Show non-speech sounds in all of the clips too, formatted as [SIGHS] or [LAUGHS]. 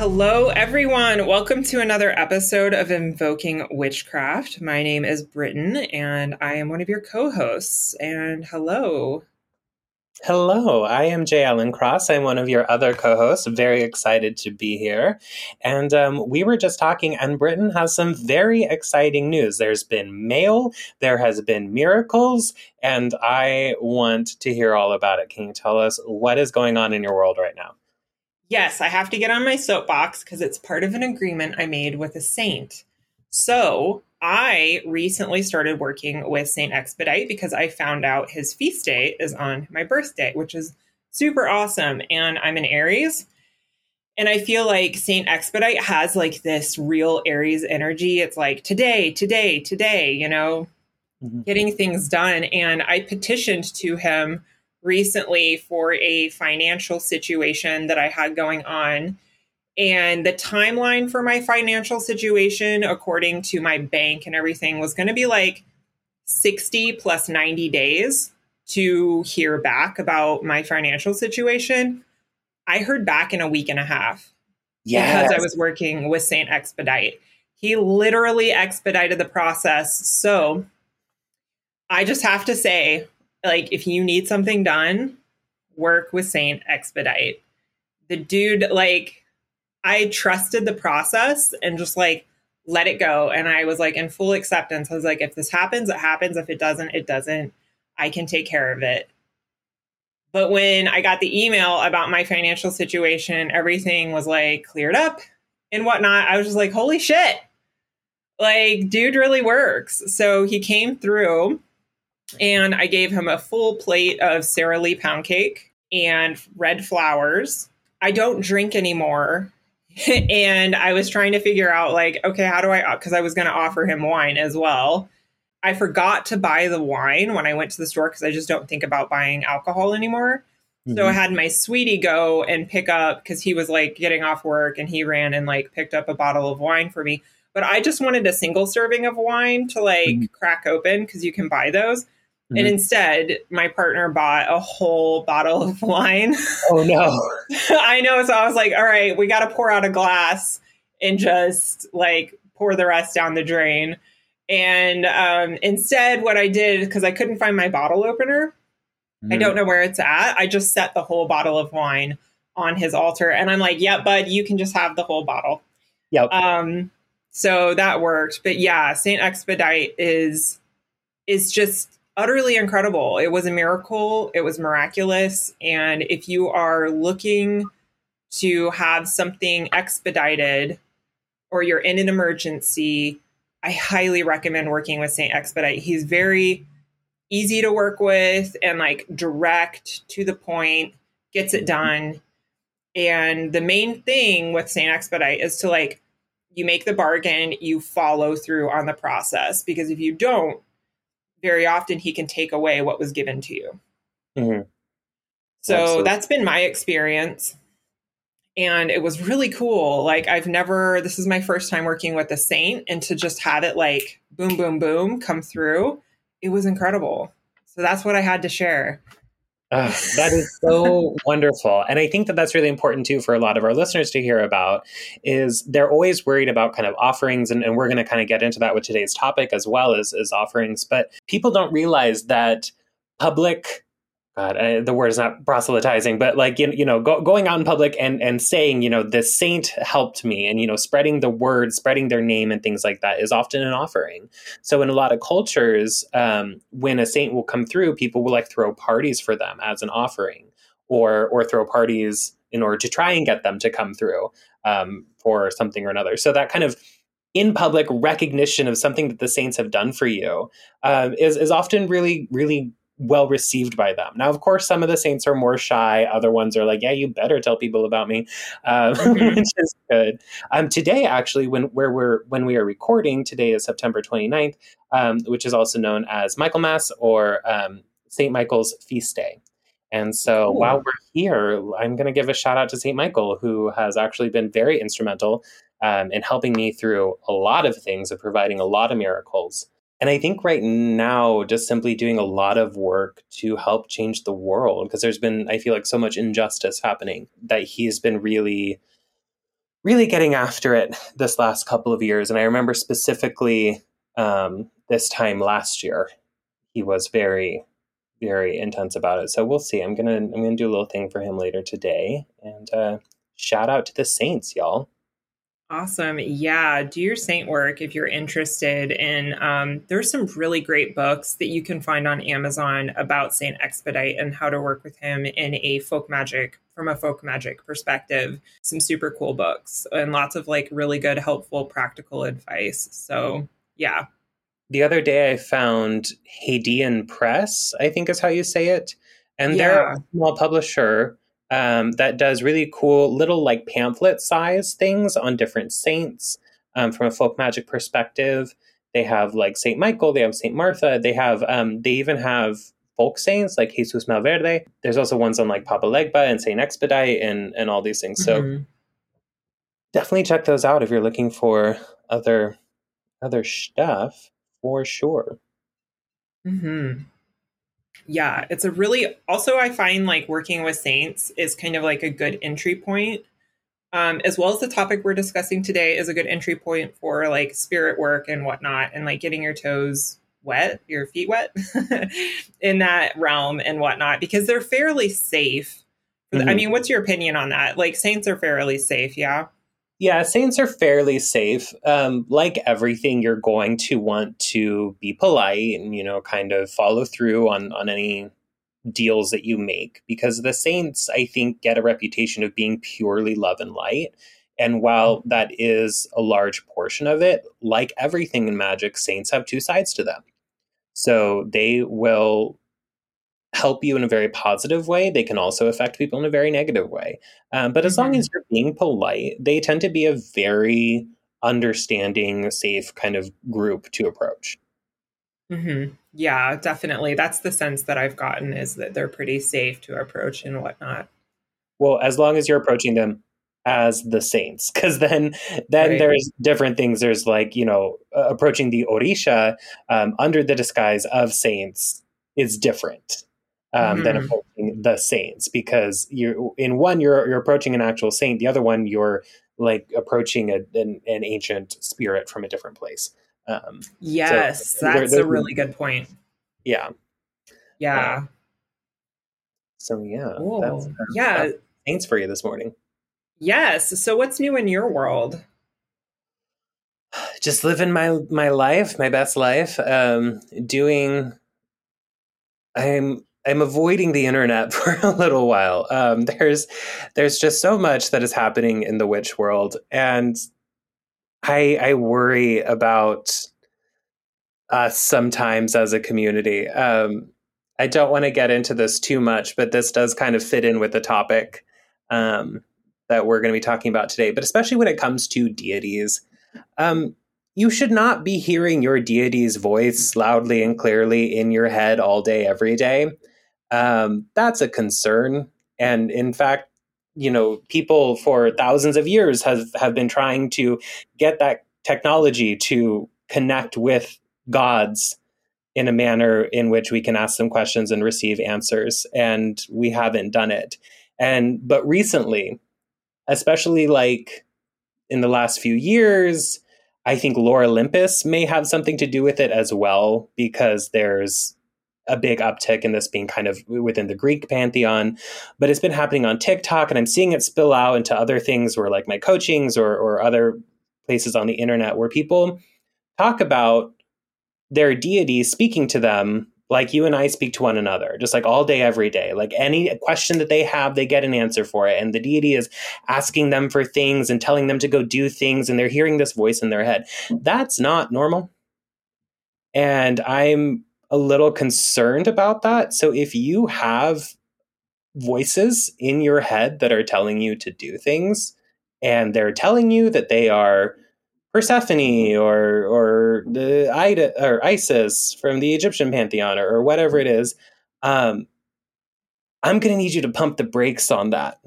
Hello, everyone. Welcome to another episode of Invoking Witchcraft. My name is Britton, and I am one of your co hosts. And hello. Hello, I am Jay Allen Cross. I'm one of your other co hosts. Very excited to be here. And um, we were just talking, and Britton has some very exciting news. There's been mail, there has been miracles, and I want to hear all about it. Can you tell us what is going on in your world right now? Yes, I have to get on my soapbox because it's part of an agreement I made with a saint. So I recently started working with Saint Expedite because I found out his feast day is on my birthday, which is super awesome. And I'm an Aries. And I feel like Saint Expedite has like this real Aries energy. It's like today, today, today, you know, mm-hmm. getting things done. And I petitioned to him recently for a financial situation that I had going on. And the timeline for my financial situation, according to my bank and everything, was going to be like 60 plus 90 days to hear back about my financial situation. I heard back in a week and a half yes. because I was working with Saint Expedite. He literally expedited the process. So I just have to say, like if you need something done, work with Saint Expedite. The dude, like, I trusted the process and just like let it go. And I was like in full acceptance. I was like, if this happens, it happens. If it doesn't, it doesn't. I can take care of it. But when I got the email about my financial situation, everything was like cleared up and whatnot. I was just like, holy shit. Like, dude really works. So he came through and I gave him a full plate of Sara Lee pound cake and red flowers. I don't drink anymore. [LAUGHS] and I was trying to figure out, like, okay, how do I, because I was going to offer him wine as well. I forgot to buy the wine when I went to the store because I just don't think about buying alcohol anymore. Mm-hmm. So I had my sweetie go and pick up because he was like getting off work and he ran and like picked up a bottle of wine for me. But I just wanted a single serving of wine to like mm-hmm. crack open because you can buy those. Mm-hmm. And instead, my partner bought a whole bottle of [LAUGHS] wine. Oh, no. [LAUGHS] I know. So I was like, all right, we got to pour out a glass and just like pour the rest down the drain. And um, instead, what I did, because I couldn't find my bottle opener, mm-hmm. I don't know where it's at. I just set the whole bottle of wine on his altar. And I'm like, yeah, bud, you can just have the whole bottle. Yep. Um, so that worked. But yeah, Saint Expedite is is just utterly incredible. It was a miracle, it was miraculous. And if you are looking to have something expedited or you're in an emergency, I highly recommend working with Saint Expedite. He's very easy to work with and like direct to the point, gets it done. And the main thing with Saint Expedite is to like, you make the bargain, you follow through on the process. Because if you don't, very often he can take away what was given to you. Mm-hmm. So Absolutely. that's been my experience. And it was really cool. Like, I've never, this is my first time working with a saint, and to just have it like boom, boom, boom come through, it was incredible. So that's what I had to share. Uh, that is so [LAUGHS] wonderful. And I think that that's really important too for a lot of our listeners to hear about is they're always worried about kind of offerings. And, and we're going to kind of get into that with today's topic as well as, as offerings. But people don't realize that public God, the word is not proselytizing, but like you, you know, go, going out in public and and saying, you know, the saint helped me, and you know, spreading the word, spreading their name, and things like that is often an offering. So in a lot of cultures, um, when a saint will come through, people will like throw parties for them as an offering, or or throw parties in order to try and get them to come through um, for something or another. So that kind of in public recognition of something that the saints have done for you um, is is often really really well received by them. Now, of course, some of the saints are more shy. Other ones are like, "Yeah, you better tell people about me," um, [LAUGHS] mm-hmm. which is good. Um, today, actually, when where we're when we are recording, today is September 29th, um, which is also known as Michaelmas or um, Saint Michael's feast day. And so while we're here, I'm going to give a shout out to St. Michael, who has actually been very instrumental um, in helping me through a lot of things and providing a lot of miracles. And I think right now, just simply doing a lot of work to help change the world, because there's been, I feel like, so much injustice happening that he's been really, really getting after it this last couple of years. And I remember specifically um, this time last year, he was very, very intense about it. So we'll see. I'm gonna, I'm gonna do a little thing for him later today. And uh, shout out to the Saints, y'all. Awesome. Yeah. Do your saint work if you're interested in. Um, there's some really great books that you can find on Amazon about Saint Expedite and how to work with him in a folk magic, from a folk magic perspective. Some super cool books and lots of like really good, helpful, practical advice. So, yeah. The other day I found Hadean Press, I think is how you say it. And yeah. they're a small publisher um, that does really cool little like pamphlet size things on different saints um, from a folk magic perspective. They have like Saint Michael, they have Saint Martha, they have um, they even have folk saints like Jesus Malverde. There's also ones on like Papa Legba and Saint Expedite and and all these things. So mm-hmm. definitely check those out if you're looking for other other stuff for sure. Hmm. Yeah, it's a really also I find like working with saints is kind of like a good entry point. Um, as well as the topic we're discussing today is a good entry point for like spirit work and whatnot and like getting your toes wet, your feet wet [LAUGHS] in that realm and whatnot, because they're fairly safe. Mm-hmm. I mean, what's your opinion on that? Like saints are fairly safe, yeah. Yeah, Saints are fairly safe. Um, like everything, you're going to want to be polite and you know kind of follow through on on any deals that you make because the Saints, I think, get a reputation of being purely love and light. And while that is a large portion of it, like everything in magic, Saints have two sides to them. So they will help you in a very positive way, they can also affect people in a very negative way. Um, but as mm-hmm. long as you're being polite, they tend to be a very understanding, safe kind of group to approach. Mm-hmm. Yeah, definitely. That's the sense that I've gotten is that they're pretty safe to approach and whatnot. Well, as long as you're approaching them as the saints, because then then right. there's different things. There's like you know uh, approaching the orisha um, under the disguise of saints is different um, mm-hmm. than approaching the saints because you're in one you're you're approaching an actual saint. The other one you're like approaching a, an, an ancient spirit from a different place. Um, yes so that's a really good point. Yeah. Yeah. Uh, so yeah cool. that's, uh, yeah. that's saints for you this morning. Yes. So what's new in your world? [SIGHS] Just living my my life my best life. Um doing i'm I'm avoiding the internet [LAUGHS] for a little while. Um, there's there's just so much that is happening in the witch world, and I I worry about us sometimes as a community. Um, I don't want to get into this too much, but this does kind of fit in with the topic um, that we're going to be talking about today. But especially when it comes to deities, um, you should not be hearing your deity's voice loudly and clearly in your head all day, every day um, that's a concern. And in fact, you know, people for thousands of years have, have been trying to get that technology to connect with gods in a manner in which we can ask them questions and receive answers. And we haven't done it. And, but recently, especially like in the last few years, I think Lore Olympus may have something to do with it as well, because there's a big uptick in this being kind of within the Greek pantheon, but it's been happening on TikTok, and I'm seeing it spill out into other things, where like my coachings or or other places on the internet where people talk about their deity speaking to them like you and I speak to one another, just like all day, every day. Like any question that they have, they get an answer for it. And the deity is asking them for things and telling them to go do things, and they're hearing this voice in their head. That's not normal. And I'm a little concerned about that. So if you have voices in your head that are telling you to do things, and they're telling you that they are Persephone or or the Ida or Isis from the Egyptian pantheon or, or whatever it is, um, I'm going to need you to pump the brakes on that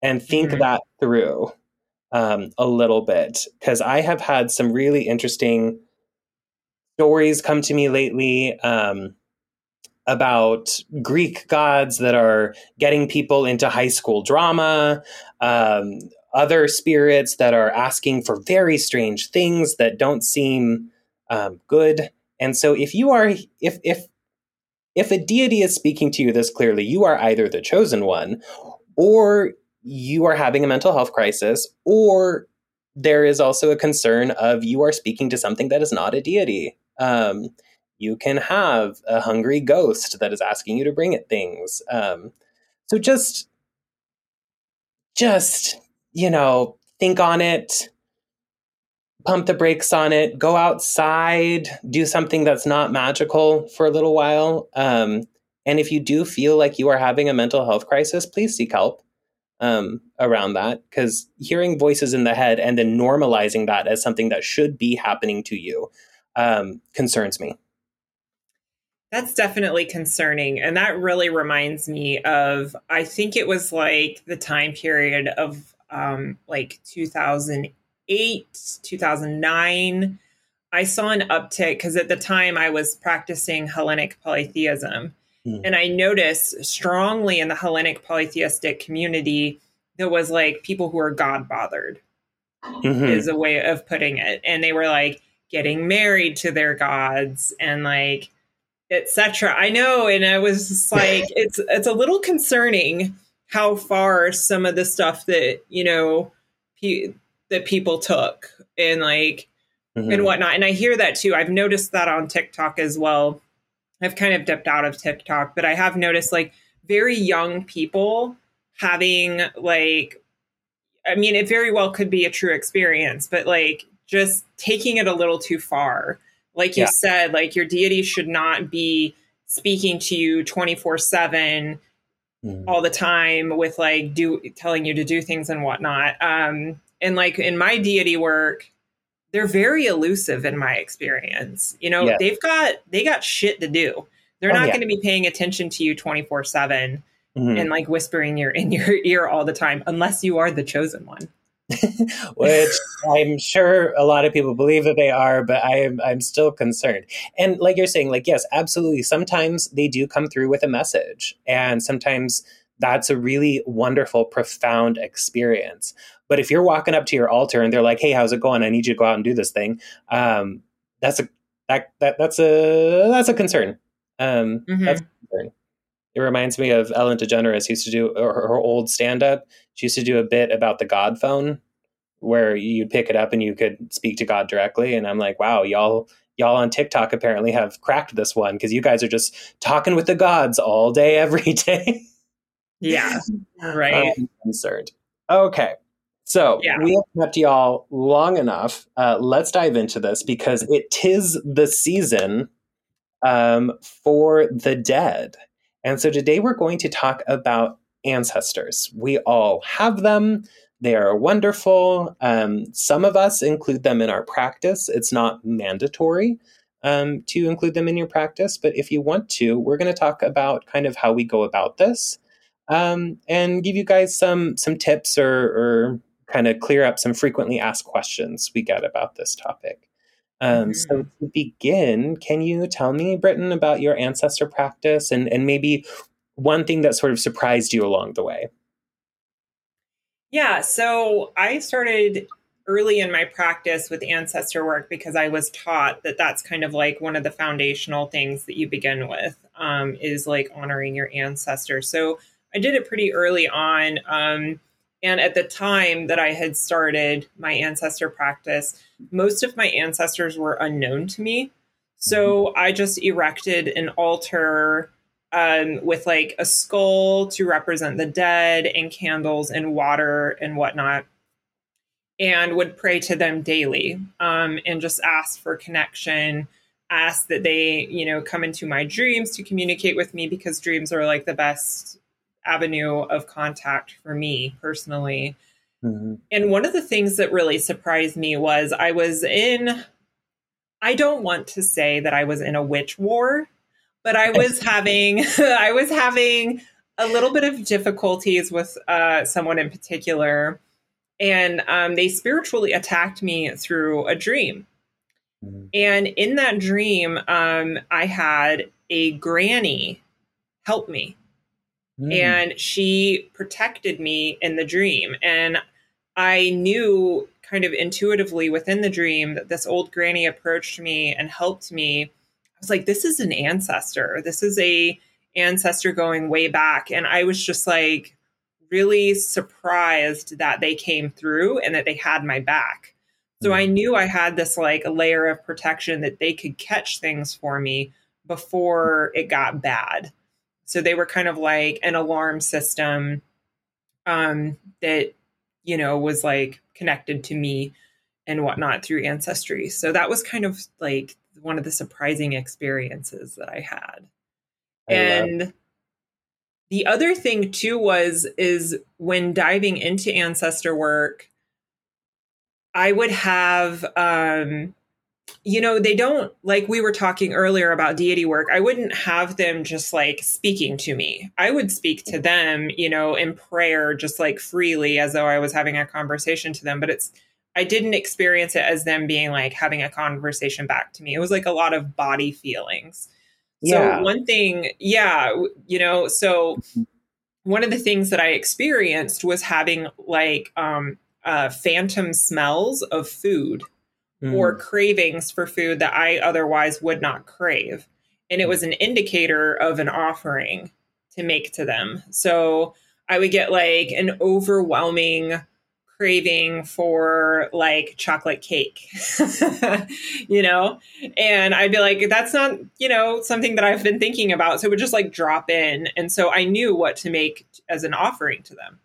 and think mm-hmm. that through um, a little bit because I have had some really interesting stories come to me lately um, about Greek gods that are getting people into high school drama, um, other spirits that are asking for very strange things that don't seem um, good. And so, if you are, if if if a deity is speaking to you this clearly, you are either the chosen one, or you are having a mental health crisis, or there is also a concern of you are speaking to something that is not a deity. Um, you can have a hungry ghost that is asking you to bring it things. Um, so just, just you know, think on it, pump the brakes on it, go outside, do something that's not magical for a little while. Um, and if you do feel like you are having a mental health crisis, please seek help um, around that because hearing voices in the head and then normalizing that as something that should be happening to you um, concerns me. That's definitely concerning. And that really reminds me of, I think it was like the time period of um, like 2008, 2009. I saw an uptick because at the time I was practicing Hellenic polytheism. Mm. And I noticed strongly in the Hellenic polytheistic community, there was like people who are God bothered, mm-hmm. is a way of putting it. And they were like getting married to their gods and like, etc. I know, and I was just [LAUGHS] like, it's it's a little concerning how far some of the stuff that you know pe- that people took and like mm-hmm. and whatnot. And I hear that too. I've noticed that on TikTok as well. I've kind of dipped out of TikTok, but I have noticed like very young people having like I mean, it very well could be a true experience, but like just taking it a little too far. Like you yeah. said, like your deity should not be speaking to you 24 7 mm. all the time with like do telling you to do things and whatnot. Um, and like in my deity work, they're very elusive in my experience. You know, they've got they got shit to do. They're oh, not yeah. going to be paying attention to you 24 7 mm-hmm. and like whispering your in your ear all the time unless you are the chosen one. [LAUGHS] which I'm sure a lot of people believe that they are, but I am I'm still concerned. And like you're saying, like yes, absolutely. Sometimes they do come through with a message, and sometimes that's a really wonderful, profound experience. But if you're walking up to your altar and they're like, "Hey, how's it going? I need you to go out and do this thing," um, that's a that, that that's a that's a concern. Um, mm-hmm. That's. It reminds me of Ellen DeGeneres used to do her, her old stand up. She used to do a bit about the God phone where you'd pick it up and you could speak to God directly. And I'm like, wow, y'all y'all on TikTok apparently have cracked this one because you guys are just talking with the gods all day, [LAUGHS] every day. yeah. Right. I'm concerned. Okay. So yeah. we have kept y'all long enough. Uh, let's dive into this because it tis the season um, for the dead. And so today we're going to talk about ancestors. We all have them. They are wonderful. Um, some of us include them in our practice. It's not mandatory um, to include them in your practice, but if you want to, we're going to talk about kind of how we go about this um, and give you guys some some tips or, or kind of clear up some frequently asked questions we get about this topic. Um, mm-hmm. So to begin, can you tell me, Britton, about your ancestor practice and, and maybe one thing that sort of surprised you along the way? Yeah, so I started early in my practice with ancestor work because I was taught that that's kind of like one of the foundational things that you begin with um, is like honoring your ancestors. So I did it pretty early on. Um, and at the time that I had started my ancestor practice, most of my ancestors were unknown to me. So mm-hmm. I just erected an altar um, with like a skull to represent the dead and candles and water and whatnot, and would pray to them daily um, and just ask for connection, ask that they, you know, come into my dreams to communicate with me because dreams are like the best avenue of contact for me personally. Mm-hmm. And one of the things that really surprised me was I was in, I don't want to say that I was in a witch war, but I was [LAUGHS] having, [LAUGHS] I was having a little bit of difficulties with uh, someone in particular. And um, they spiritually attacked me through a dream. Mm-hmm. And in that dream, um, I had a granny help me. Mm. And she protected me in the dream. And I knew kind of intuitively within the dream that this old granny approached me and helped me. I was like, this is an ancestor. This is a ancestor going way back. And I was just like really surprised that they came through and that they had my back. So I mm. knew I had this like a layer of protection that they could catch things for me before it got bad. So they were kind of like an alarm system um, that you know, was like connected to me and whatnot through ancestry. So that was kind of like one of the surprising experiences that I had. I and the other thing too was is when diving into ancestor work, I would have um you know, they don't, like we were talking earlier about deity work, I wouldn't have them just like speaking to me. I would speak to them, you know, in prayer, just like freely as though I was having a conversation to them. But it's, I didn't experience it as them being like having a conversation back to me. It was like a lot of body feelings. Yeah. So, one thing, yeah, you know, so one of the things that I experienced was having like um, uh, phantom smells of food mm. or cravings for food that I otherwise would not crave. And it was an indicator of an offering to make to them. So I would get like an overwhelming craving for like chocolate cake, [LAUGHS] you know? And I'd be like, that's not, you know, something that I've been thinking about. So it would just like drop in. And so I knew what to make as an offering to them.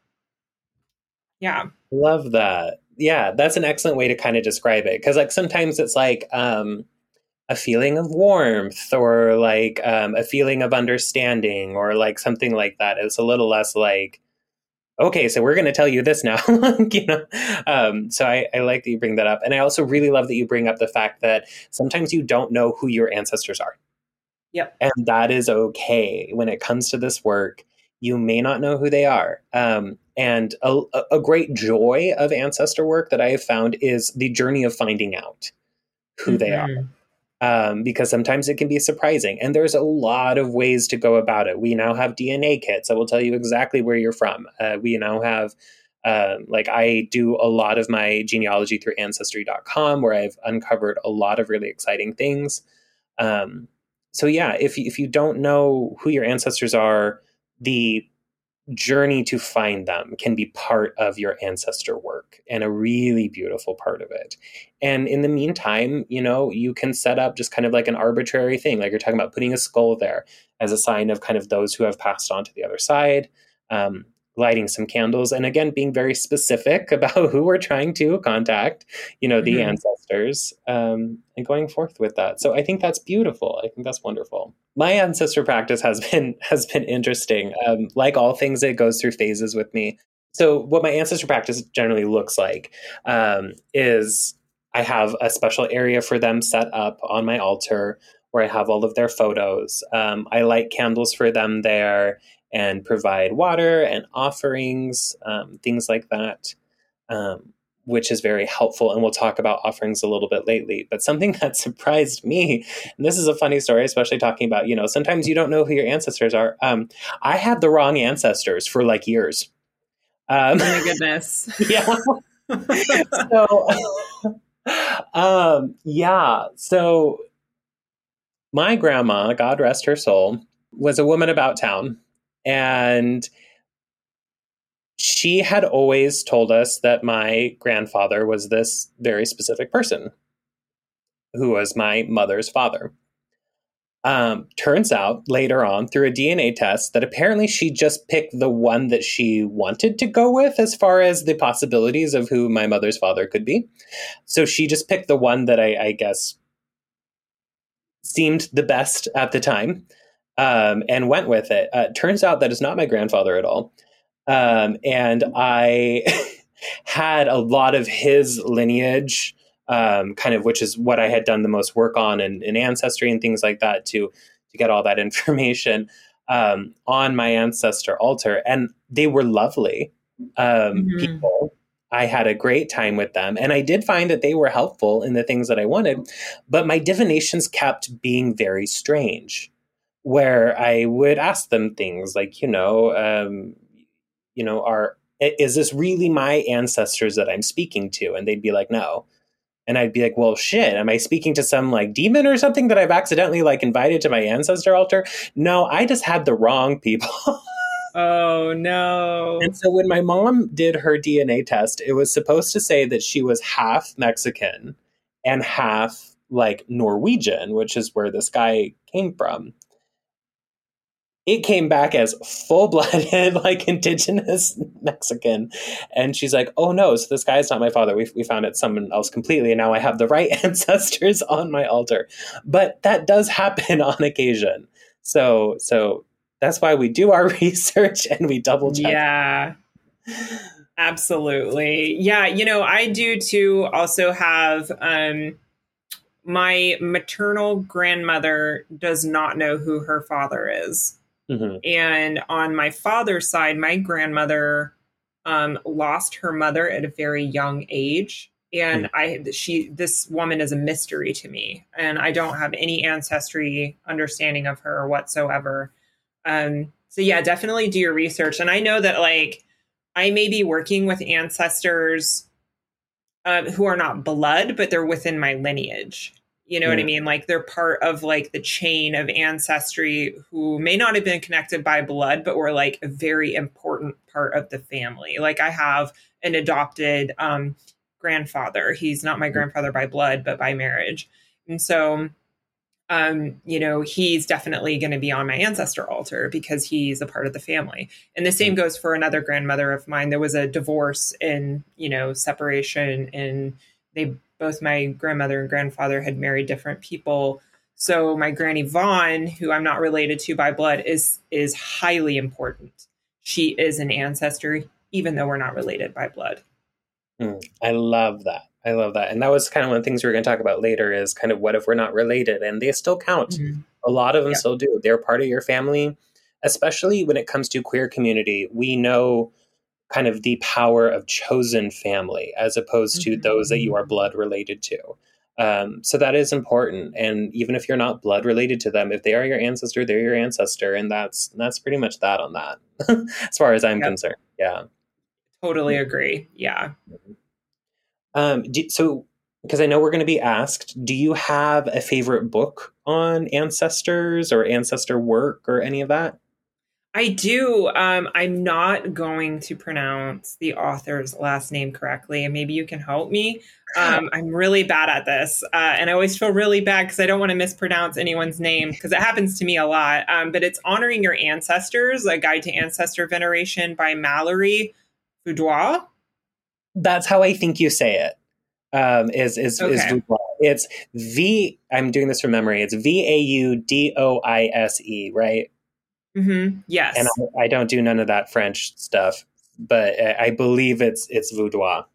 Yeah. Love that yeah, that's an excellent way to kind of describe it. Cause like sometimes it's like um, a feeling of warmth or like um, a feeling of understanding or like something like that. It's a little less like, okay, so we're going to tell you this now. [LAUGHS] you know, um, so I, I like that you bring that up, and I also really love that you bring up the fact that sometimes you don't know who your ancestors are. Yep, and that is okay when it comes to this work. You may not know who they are, um, and a, a great joy of ancestor work that I have found is the journey of finding out who mm-hmm. they are. Mm-hmm. Um, because sometimes it can be surprising. And there's a lot of ways to go about it. We now have DNA kits that will tell you exactly where you're from. Uh, we now have, uh, like, I do a lot of my genealogy through ancestry.com where I've uncovered a lot of really exciting things. Um, so, yeah, if, if you don't know who your ancestors are, the journey to find them can be part of your ancestor work and a really beautiful part of it. And in the meantime, you know, you can set up just kind of like an arbitrary thing, like you're talking about putting a skull there as a sign of kind of those who have passed on to the other side. Um, lighting some candles and again being very specific [LAUGHS] about who we're trying to contact you know the mm-hmm. ancestors um, and going forth with that. So i think that's beautiful. I think that's wonderful. My ancestor practice has [LAUGHS] been has been interesting. Um, like all things it goes through phases with me. So what my ancestor practice generally looks like um, is i have a special area for them set up on my altar where i have all of their photos. Um, i light candles for them there and provide water and offerings, um, things like that, um, which is very helpful. And we'll talk about offerings a little bit lately. But something [LAUGHS] that surprised me, and this is a funny story, especially talking about, you know, sometimes you don't know who your ancestors are. Um, I had the wrong ancestors for like years. Um, oh my goodness. [LAUGHS] [LAUGHS] yeah. so, um, yeah. So, my grandma, God rest her soul, was a woman about town and she had always told us that my grandfather was this very specific person who was my mother's father. Um, turns out later on through a DNA test that apparently she just picked the one that she wanted to go with as far as the possibilities of who my mother's father could be. So she just picked the one that I, I guess seemed the best at the time um, and went with it. Uh, turns out that is not my grandfather at all. Um, and I [LAUGHS] had a lot of his lineage, um, kind of, which is what I had done the most work on in, in ancestry and things like that to to get all that [LAUGHS] information um, on my ancestor altar, and they were lovely um, mm-hmm. people. I had a great time with them, and I did find that they were helpful in the things that I wanted, but my divinations kept being very strange. Where I would ask them things like, you know, um, you know, are is this really my ancestors that I'm speaking to? And they'd be like, no. And I'd be like, well, shit, am I speaking to some like demon or something that I've accidentally like invited to my ancestor altar? No, I just had the wrong people. [LAUGHS] oh, no. And so when my mom did her DNA test, it was supposed to say that she was half Mexican and half like Norwegian, which is where this guy came from it came back as full blooded, [LAUGHS] like indigenous Mexican. And she's like, oh no, so this guy is not my father. We, we found it someone else completely. And now I have the right [LAUGHS] ancestors on my altar. But that does happen [LAUGHS] on occasion. So, so that's why we do our research and we double check. Yeah. Absolutely. Yeah. You know, I do too also have, um, my maternal grandmother does not know who her father is. Mm-hmm. And on my father's side, my grandmother um, lost her mother at a very young age. And mm-hmm. I, she, this woman is a mystery to me, and I don't have any ancestry understanding of her whatsoever. Um, so yeah, definitely do your research. And I know that like I may be working with ancestors um, who are not blood, but they're within my lineage. You know what I mean? Like they're part of like the chain of ancestry who may not have been connected by blood, but were like a very important part of the family. Like I have an adopted um, grandfather. He's not my grandfather by blood, but by marriage. And so, um, you know, he's definitely going to be on my ancestor altar because he's a part of the family. And the same goes for another grandmother of mine. There was a divorce and, you know, separation and they both my grandmother and grandfather had married different people. So my granny Vaughn, who I'm not related to by blood, is is highly important. She is an ancestor, even though we're not related by blood. Mm, I love that. I love that. And that was kind of one of the things we are going to talk about later is kind of what if we're not related? And they still count. Mm-hmm. A lot of them yeah. still do. They're part of your family, especially when it comes to queer community. We know kind of the power of chosen family as opposed to mm-hmm. those that you are blood related to. Um, so that is important. And even if you're not blood related to them, if they are your ancestor, they're your ancestor, and that's that's pretty much that on that, [LAUGHS] as far as I'm yep. concerned. Yeah, totally agree. Yeah. Um, do, so because I know we're going to be asked, do you have a favorite book on ancestors or ancestor work or any of that? I do. Um, I'm not going to pronounce the author's last name correctly, and maybe you can help me. Um, I'm really bad at this, uh, and I always feel really bad because I don't want to mispronounce anyone's name because it happens to me a lot. Um, but it's Honoring Your Ancestors, a guide to ancestor veneration by Mallorie Vaudois. That's how I think you say it. Um, is is okay. is Vaudois. It's V. I'm doing this from memory. It's V A U D O I S E, right? Mm-hmm. Yes. And I, I, don't do none of that French stuff, but I believe it's it's Vaudois.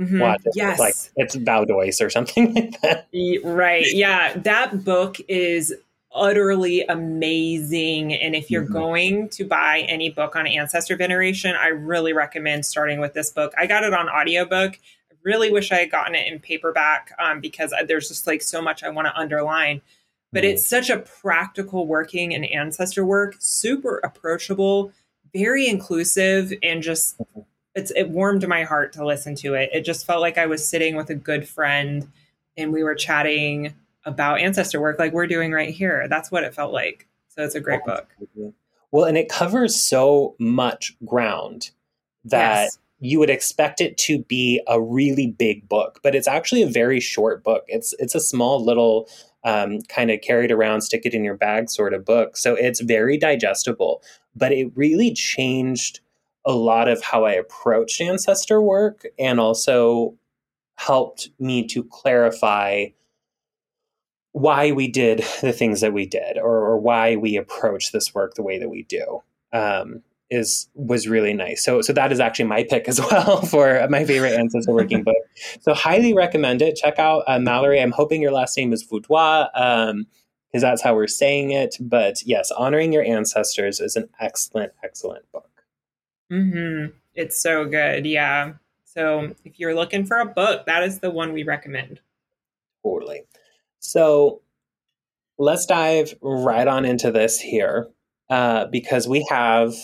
Mm-hmm. What? Yes. It's like it's Vaudois or something [LAUGHS] like that. Right. Yeah. That book is utterly amazing. And if you're mm-hmm. going to buy any book on ancestor veneration, I really recommend starting with this book. I got it on audiobook. I really wish I had gotten it in paperback um, because there's just like so much I want to underline but hmm. it's such a practical working and ancestor work, super approachable, very inclusive, and just mm-hmm. it's it warmed my heart to listen to it. It just felt like I was sitting with a good friend and we were chatting about ancestor work like we're doing right here. That's what it felt like. So it's a great book. Well, and it covers so much ground that yes. you would expect it to be a really big book, but it's actually a very short book. It's it's a small little um, kind of carried around, stick it in your bag sort of book. So it's very digestible, but it really changed a lot of how I approached ancestor work and also helped me to clarify why we did the things that we did or, or why we approach this work the way that we do. Um, is was really nice. So so that is actually my pick as [LAUGHS] well for my favorite ancestor working [LAUGHS] book. So highly recommend it. Check out uh, Mallorie. I'm hoping your last name is Vaudois um, because that's how we're saying it. But yes, honoring your ancestors is an excellent, excellent book. Hmm. It's so good. Yeah. So if you're looking for a book, that is the one we recommend. Totally. So let's dive right on into this here uh, because we have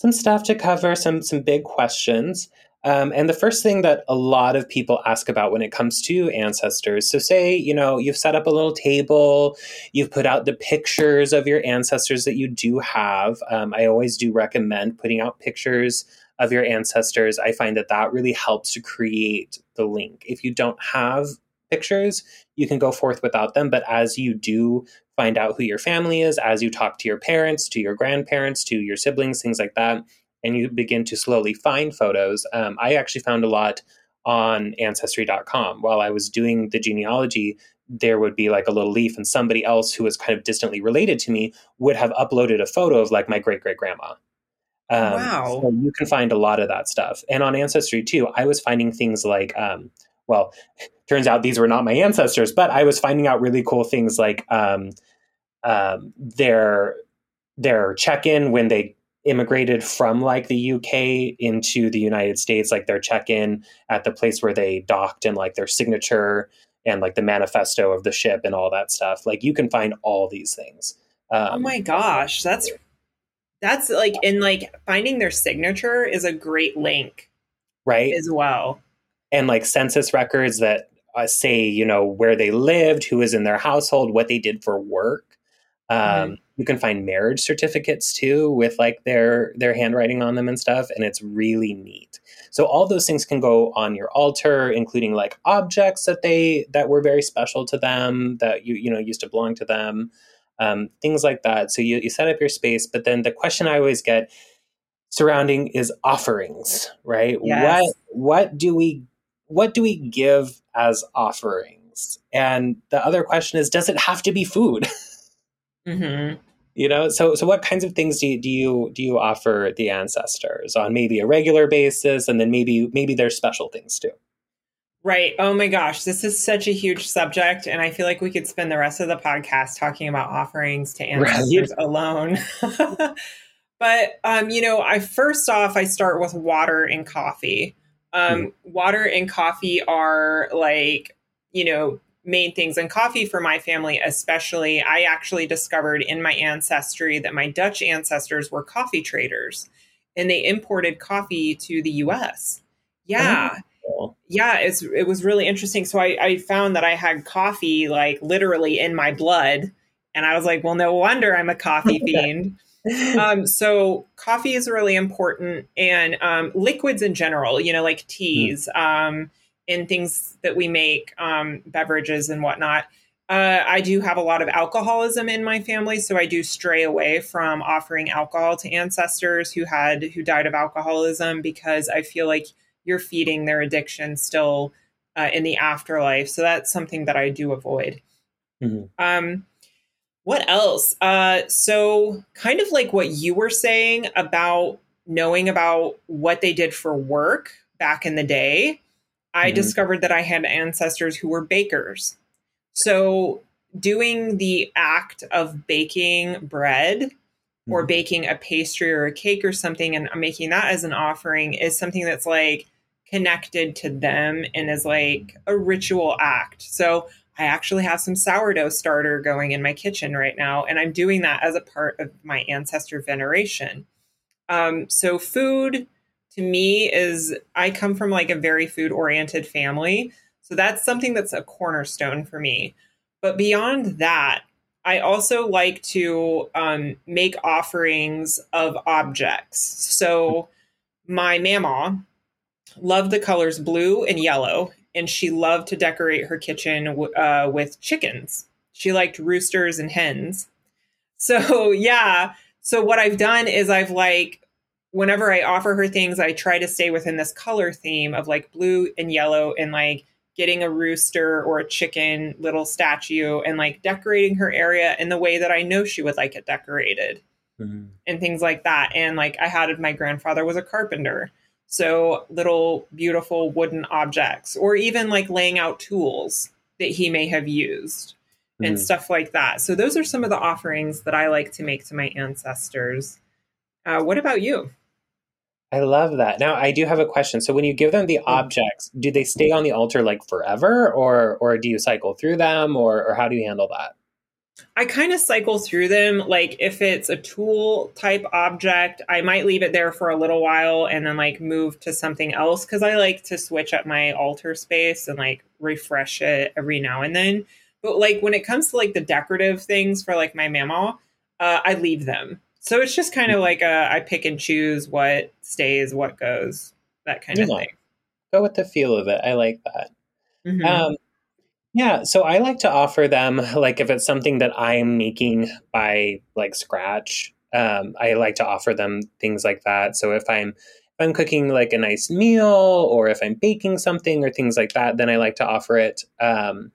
some stuff to cover, some some big questions. Um, and the first thing that a lot of people ask about when it comes to ancestors so, say, you know, you've set up a little table, you've put out the pictures of your ancestors that you do have. Um, I always do recommend putting out pictures of your ancestors. I find that that really helps to create the link. If you don't have pictures, you can go forth without them. But as you do find out who your family is, as you talk to your parents, to your grandparents, to your siblings, things like that, and you begin to slowly find photos. Um, I actually found a lot on ancestry.com while I was doing the genealogy. There would be like a little leaf, and somebody else who was kind of distantly related to me would have uploaded a photo of like my great great grandma. Um, wow. So you can find a lot of that stuff. And on Ancestry too, I was finding things like, um, well, turns out these were not my ancestors, but I was finding out really cool things like um, um, their their check in when they immigrated from like the UK into the United States, like their check in at the place where they docked and like their signature and like the manifesto of the ship and all that stuff. Like you can find all these things. Um, oh my gosh, that's that's like in like finding their signature is a great link, right? As well, and like census records that uh, say you know where they lived, who was in their household, what they did for work. Um. You can find marriage certificates too with like their their handwriting on them and stuff, and it's really neat. So all those things can go on your altar, including like objects that they that were very special to them that you you know used to belong to them, um, things like that. So you you set up your space, but then the question I always get surrounding is offerings, right? Yes. What what do we what do we give as offerings? And the other question is, does it have to be food? [LAUGHS] Mm-hmm. You know, so so what kinds of things do you, do you do you offer the ancestors on maybe a regular basis, and then maybe maybe there's special things too. Right. Oh my gosh, this is such a huge subject, and I feel like we could spend the rest of the podcast talking about offerings to ancestors right. alone. [LAUGHS] but um, you know, I first off, I start with water and coffee. Um, mm. Water and coffee are like you know main things. And coffee for my family, especially, I actually discovered in my ancestry that my Dutch ancestors were coffee traders and they imported coffee to the US. Yeah. Oh. Yeah, it's it was really interesting. So I, I found that I had coffee like literally in my blood. And I was like, well, no wonder I'm a coffee [LAUGHS] fiend. Um, so coffee is really important and um, liquids in general, you know, like teas. Mm. Um, in things that we make, um, beverages and whatnot. Uh, I do have a lot of alcoholism in my family, so I do stray away from offering alcohol to ancestors who had who died of alcoholism because I feel like you're feeding their addiction still uh, in the afterlife. So that's something that I do avoid. Mm-hmm. Um, what else? Uh, so kind of like what you were saying about knowing about what they did for work back in the day. I mm-hmm. discovered that I had ancestors who were bakers. So, doing the act of baking bread mm-hmm. or baking a pastry or a cake or something and making that as an offering is something that's like connected to them and is like a ritual act. So, I actually have some sourdough starter going in my kitchen right now, and I'm doing that as a part of my ancestor veneration. Um, so, food to me is I come from like a very food oriented family. So that's something that's a cornerstone for me. But beyond that, I also like to um, make offerings of objects. So my mama loved the colors blue and yellow, and she loved to decorate her kitchen uh, with chickens. She liked roosters and hens. So [LAUGHS] yeah. So what I've done is I've like whenever I offer her things, I try to stay within this color theme of like blue and yellow and like getting a rooster or a chicken little statue and like decorating her area in the way that I know she would like it decorated mm-hmm. and things like that. And like I had my grandfather was a carpenter. So little beautiful wooden objects or even like laying out tools that he may have used mm-hmm. and stuff like that. So those are some of the offerings that I like to make to my ancestors. Uh, what about you? I love that. Now I do have a question. So when you give them the objects, do they stay on the altar like forever or or do you cycle through them or or how do you handle that? I kind of cycle through them. Like if it's a tool type object, I might leave it there for a little while and then like move to something else because I like to switch up my altar space and like refresh it every now and then. But like when it comes to like the decorative things for like my mama, uh, I leave them. So it's just kind of like a, I pick and choose what stays, what goes, that kind yeah. of thing. Go with the feel of it. I like that. Mm-hmm. Um, yeah, so I like to offer them like if it's something that I'm making by like scratch, um, I like to offer them things like that. So if I'm if I'm cooking like a nice meal or if I'm baking something or things like that, then I like to offer it. Um,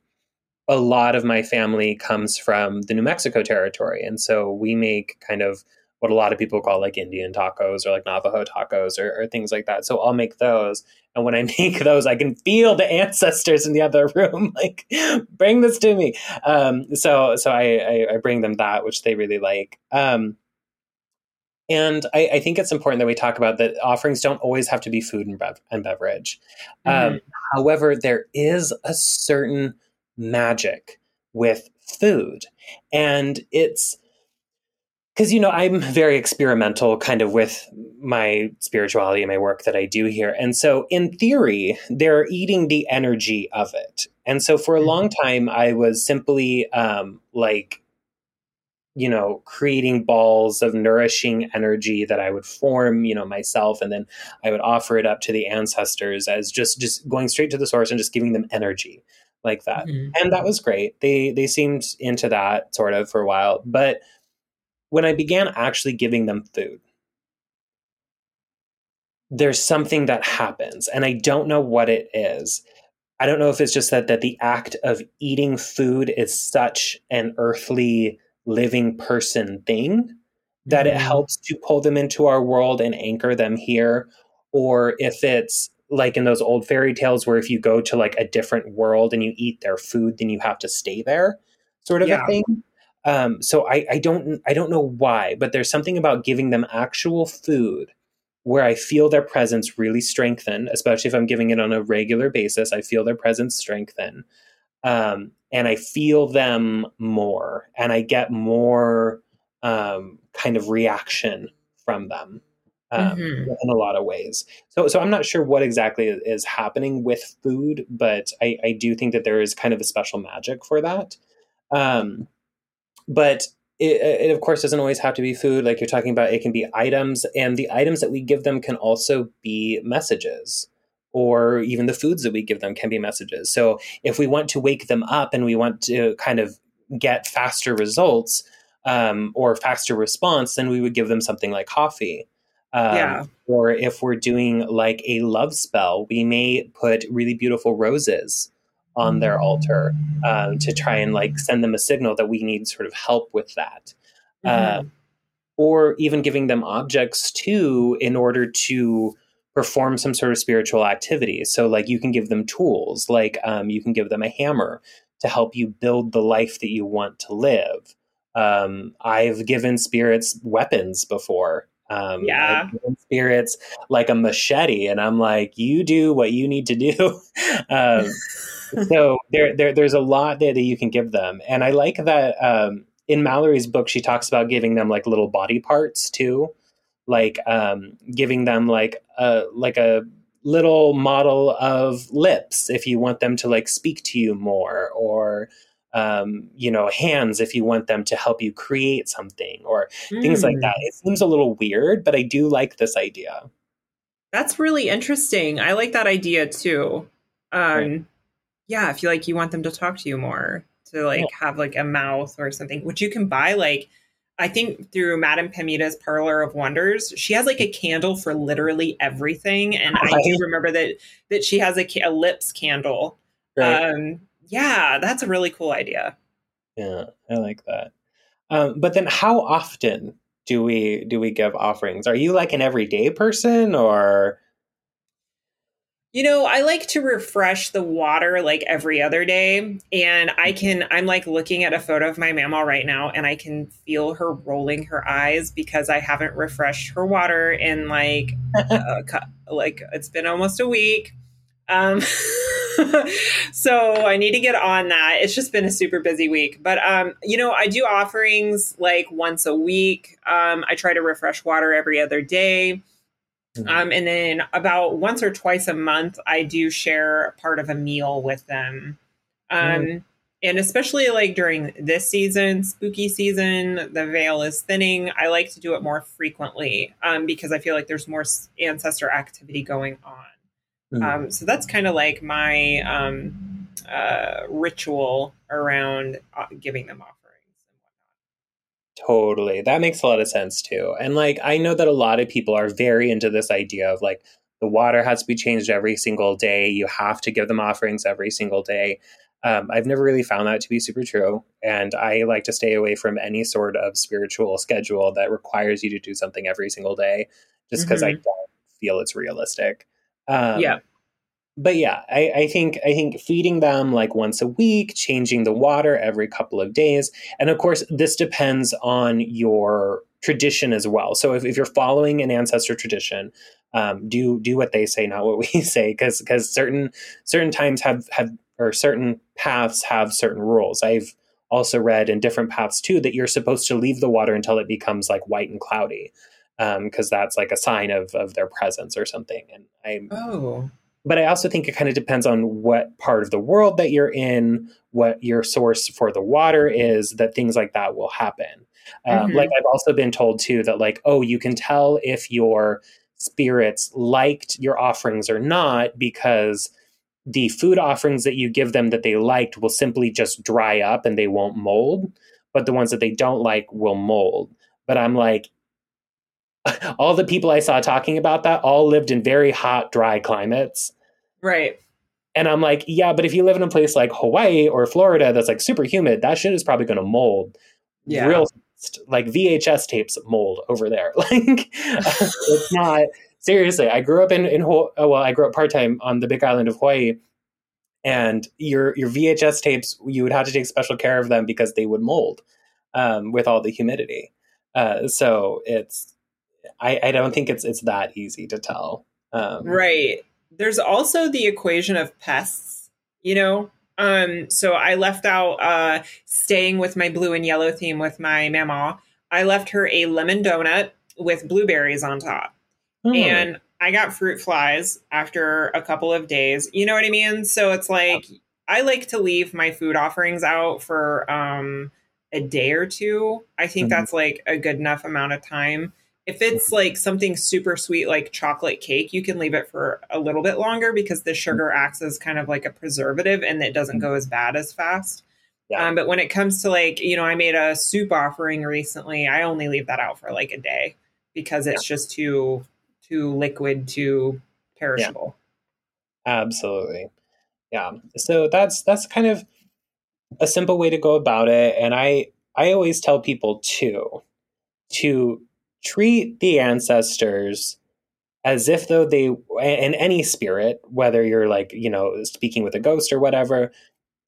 a lot of my family comes from the New Mexico territory, and so we make kind of what a lot of people call like Indian tacos or like Navajo tacos or, or, things like that. So I'll make those. And when I [LAUGHS] make those, I can feel the ancestors in the other [LAUGHS] room, like, bring this to me. Um, so so I, I, I, bring them that, which they really like. Um, and I, I, think it's important that we talk about that offerings don't always have to be food and, bev- and beverage. Mm-hmm. Um, however, there is a certain magic with food. And it's because you know i'm very experimental kind of with my spirituality and my work that i do here. And so in theory they're eating the energy of it. And so for a mm-hmm. long time i was simply um, like you know creating balls of nourishing energy that i would form you know myself and then i would offer it up to the ancestors as just just going straight to the source and just giving them energy like that. Mm-hmm. and that was great. They they seemed into that sort of for a while. But when I began actually giving them food, there's something that happens, and I don't know what it is. I don't know if it's just that that the act of eating food is such an earthly living person thing that mm-hmm. it helps to pull them into our world and anchor them here or if it's like in those old fairy tales where if you go to like a different world and you eat their food then you have to stay there sort of yeah. a thing um, so I, I don't I don't know why, but there's something about giving them actual food where I feel their presence really strengthen, especially if I'm giving it on a regular basis. I feel their presence strengthen. Um, and I feel them more and I get more um, kind of reaction from them um, mm-hmm. in a lot of ways. So, so I'm not sure what exactly is happening with food, but I, I do think that there is kind of a special magic for that. Um, but it, it, of course doesn't always have to be food. Like you're talking about it can be items and the items that we give them can also be messages or even the foods that we give them can be messages. So if we want to wake them up and we want to kind of get faster results um, or faster response then we would give them something like coffee. Um, yeah. or if we're doing like a love spell we may put really beautiful roses on their altar um, to try and like send them a signal that we need sort of help with that. Mm-hmm. Uh, or even giving them objects too in order to perform some sort of spiritual activity. So, like, you can give them tools, like, um, you can give them a hammer to help you build the life that you want to live. Um, I've given spirits weapons before. Um, yeah. spirits like a machete, and I'm like, you do what you need to do. [LAUGHS] um, so there, there, there's a lot there that you can give them, and I like that. Um, in Mallorie's book, she talks about giving them like little body parts too, like um, giving them like a like a little model of lips if you want them to like speak to you more, or um, you know, hands if you want them to help you create something, or mm. things like that. Hmm. It seems a little weird, but I do like this idea. That's really interesting. I like that idea too. Um, right yeah, if you like you want them to talk to you more, to like yeah. have like a mouth or something, which you can buy like I think through Madame Pamita's Parlor of Wonders, she has like a candle for literally everything, and [LAUGHS] I do remember that that she has a, a lips candle right. um, yeah, that's a really cool idea. Yeah, I like that. Um, but then, how often do we do we give offerings? Are you like an everyday person, or you know, I like to refresh the water like every other day. And I can, I'm like looking at a photo of my mama right now and I can feel her rolling her eyes because I haven't refreshed her water in like, [LAUGHS] uh, like it's been almost a week. Um, [LAUGHS] [LAUGHS] so I need to get on that. It's just been a super busy week. But, um, you know, I do offerings like once a week. Um, I try to refresh water every other day. Mm-hmm. Um, and then about once or twice a month, I do share part of a meal with them. Um, mm-hmm. And especially like during this season, spooky season, the veil is thinning. I like to do it more frequently um, because I feel like there's more ancestor activity going on. Mm-hmm. Um, so that's kind of like my um, uh, ritual around uh, giving them off. Totally. That makes a lot of sense too. And like, I know that a lot of people are very into this idea of like, the water has to be changed every single day. You have to give them offerings every single day. Um, I've never really found that to be super true. And I like to stay away from any sort of spiritual schedule that requires you to do something every single day just because mm-hmm. I don't feel it's realistic. Um, yeah but yeah, I, I, think I think feeding them like once a week, changing the water every couple of days, and of course this depends on your tradition as well. So if, if you're following an ancestor tradition, um, do do what they say, not what [LAUGHS] we say, because because certain certain times have have or certain paths have certain rules. I've also read in different paths too that you're supposed to leave the water until it becomes like white and cloudy, because um, that's like a sign of of their presence or something. And I oh but I also think it kind of depends on what part of the world that you're in, what your source for the water is, that things like that will happen. Um, mm-hmm. Like I've also been told too that, like, oh, you can tell if your spirits liked your offerings or not because the food offerings that you give them that they liked will simply just dry up and they won't mold, but the ones that they don't like will mold. But I'm like, [LAUGHS] all the people I saw talking about that all lived in very hot, dry climates. Right. And I'm like, yeah, but if you live in a place like Hawaii or Florida that's like super humid, that shit is probably going to mold yeah. real fast. Like VHS tapes mold over there. [LAUGHS] Like, [LAUGHS] it's not seriously. I grew up in in well, I grew up part time on the Big Island of Hawaii, and your your VHS tapes you would have to take special care of them because they would mold um, with all the humidity. Uh, so it's I, I don't think it's it's that easy to tell. Um, right. There's also the equation of pests, you know. Um, so I left out uh, staying with my blue and yellow theme with my mama. I left her a lemon donut with blueberries on top. Mm. And I got fruit flies after a couple of days. You know what I mean? So it's like I like to leave my food offerings out for um, a day or two. I think mm-hmm. that's like a good enough amount of time. If it's like something super sweet like chocolate cake, you can leave it for a little bit longer because the sugar acts as kind of like a preservative and it doesn't go as bad as fast. Yeah. Um, but when it comes to like, you know, I made a soup offering recently. I only leave that out for like a day because it's yeah. just too too liquid, too perishable. Yeah. Absolutely. Yeah. So that's that's kind of a simple way to go about it. And I I always tell people too to treat the ancestors as if though they in any spirit whether you're like you know speaking with a ghost or whatever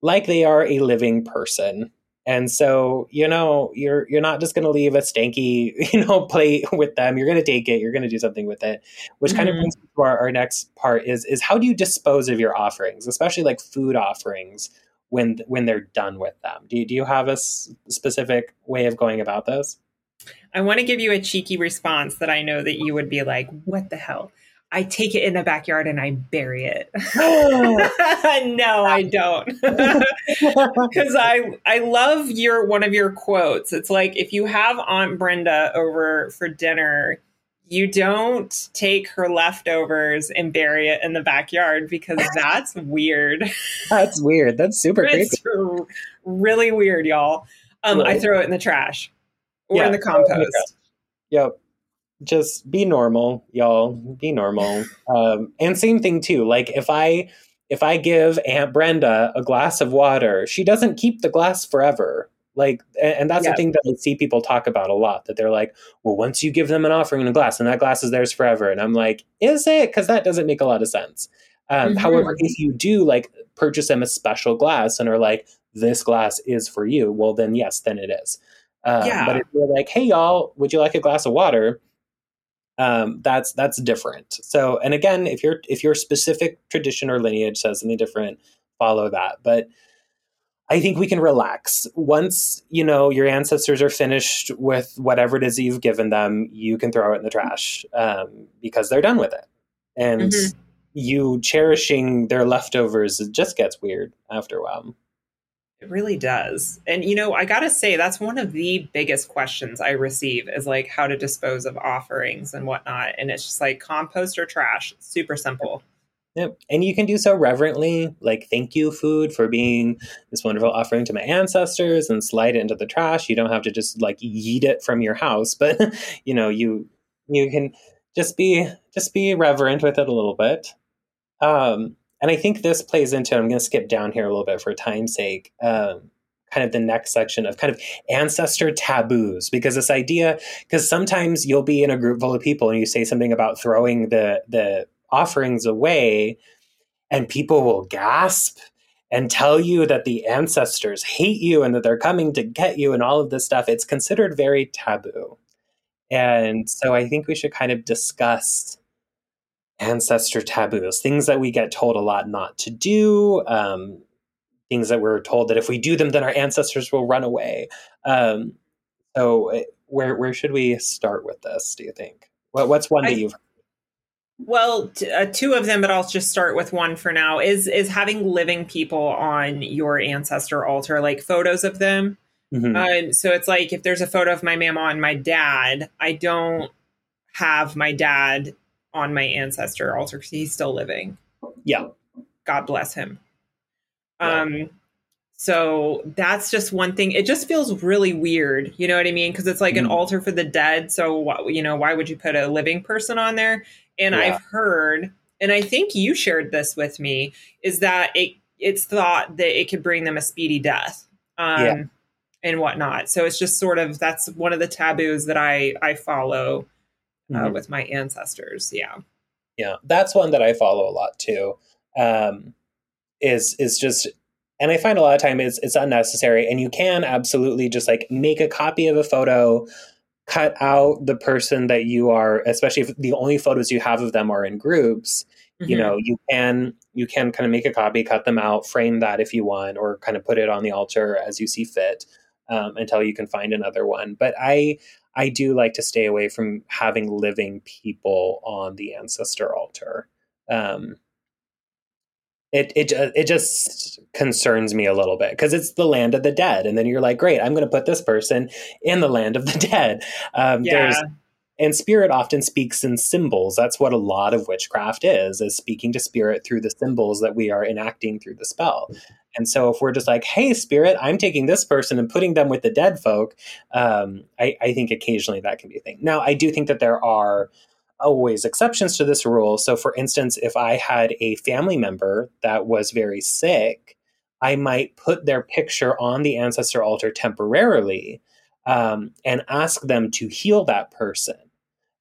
like they are a living person. And so you know you're you're not just going to leave a stanky [LAUGHS] you know plate with them. You're going to take it. You're going to do something with it. Which mm-hmm. kind of brings to our, our next part is is how do you dispose of your offerings especially like food offerings when when they're done with them? Do you, do you have a s- specific way of going about this I want to give you a cheeky response that I know that you would be like, what the hell? I take it in the backyard and I bury it. [LAUGHS] [GASPS] no, I don't. [LAUGHS] Cuz I I love your one of your quotes. It's like if you have Aunt Brenda over for dinner, you don't take her leftovers and bury it in the backyard because [LAUGHS] that's weird. That's weird. That's super it's really weird, y'all. Um, I throw it in the trash or yeah. in the compost. Yep. Just be normal, y'all. Be normal. um, and same thing too. Like if I if I give Aunt Brenda a glass of water, she doesn't keep the glass forever. Like, and that's yeah. the thing that I see people talk about a lot that they're like, well, once you give them an offering in a glass and that glass is theirs forever. And I'm like, is it? Because that doesn't make a lot of sense. Um, mm-hmm. However, if you do like purchase them a special glass and are like, this glass is for you, well, then yes, then it is. Um, yeah. But if you're like, hey, y'all, would you like a glass of water? Um, that's that's different. So, and again, if your if your specific tradition or lineage says something different, follow that. But I think we can relax. Once, you know, your ancestors are finished with whatever it is you've given them, you can throw it in the trash um, because they're done with it. And mm-hmm. you cherishing their leftovers, it just gets weird after a while. It really does. And, you know, I got to say, that's one of the biggest questions I receive is like how to dispose of offerings and whatnot. And it's just like compost or trash. super simple. Yep. And you can do so reverently, like thank you food for being this wonderful offering to my ancestors and slide it into the trash. You don't have to just like yeet it from your house, but [LAUGHS] you know, you you can just be just be reverent with it a little bit. Um and I think this plays into I'm going to skip down here a little bit for time's sake. Um, kind of the next section of kind of ancestor taboos because this idea because sometimes you'll be in a group full of people and you say something about throwing the the offerings away, and people will gasp and tell you that the ancestors hate you and that they're coming to get you and all of this stuff. It's considered very taboo. And so I think we should kind of discuss ancestor taboos, things that we get told a lot not to do, um, things that we're told that if we do them, then our ancestors will run away. Um, so, eh, where where should we start with this? Do you think? What, what's one I, that you've well, t- uh, two of them, but I'll just start with one for now. Is is having living people on your ancestor altar, like photos of them. Mm-hmm. Uh, so it's like if there's a photo of my mama and my dad, I don't have my dad on my ancestor altar because he's still living. Yeah, God bless him. Yeah. Um, so that's just one thing. It just feels really weird. You know what I mean? Because it's like mm. an altar for the dead. So, you know, why would you put a living person on there? And yeah. I've heard, and I think you shared this with me, is that it it's thought that it could bring them a speedy death. Um, yeah. and whatnot. So it's just sort of that's one of the taboos that I I follow uh, mm-hmm. with my ancestors. Yeah, yeah, that's one that I follow a lot too. Um, is is just and I find a lot of time it's it's unnecessary, and you can absolutely just like make a copy of a photo, cut out the person that you are, especially if the only photos you have of them are in groups. Mm-hmm. You know, you can you can kind of make a copy, cut them out, frame that if you want, or kind of put it on the altar as you see fit um, until you can find another one. But I I do like to stay away from having living people on the ancestor altar. Um, it it it just concerns me a little bit because it's the land of the dead, and then you're like, great, I'm going to put this person in the land of the dead. Um, yeah. There's and spirit often speaks in symbols. That's what a lot of witchcraft is: is speaking to spirit through the symbols that we are enacting through the spell. And so, if we're just like, "Hey, spirit, I'm taking this person and putting them with the dead folk," um, I, I think occasionally that can be a thing. Now, I do think that there are always exceptions to this rule. So, for instance, if I had a family member that was very sick, I might put their picture on the ancestor altar temporarily um, and ask them to heal that person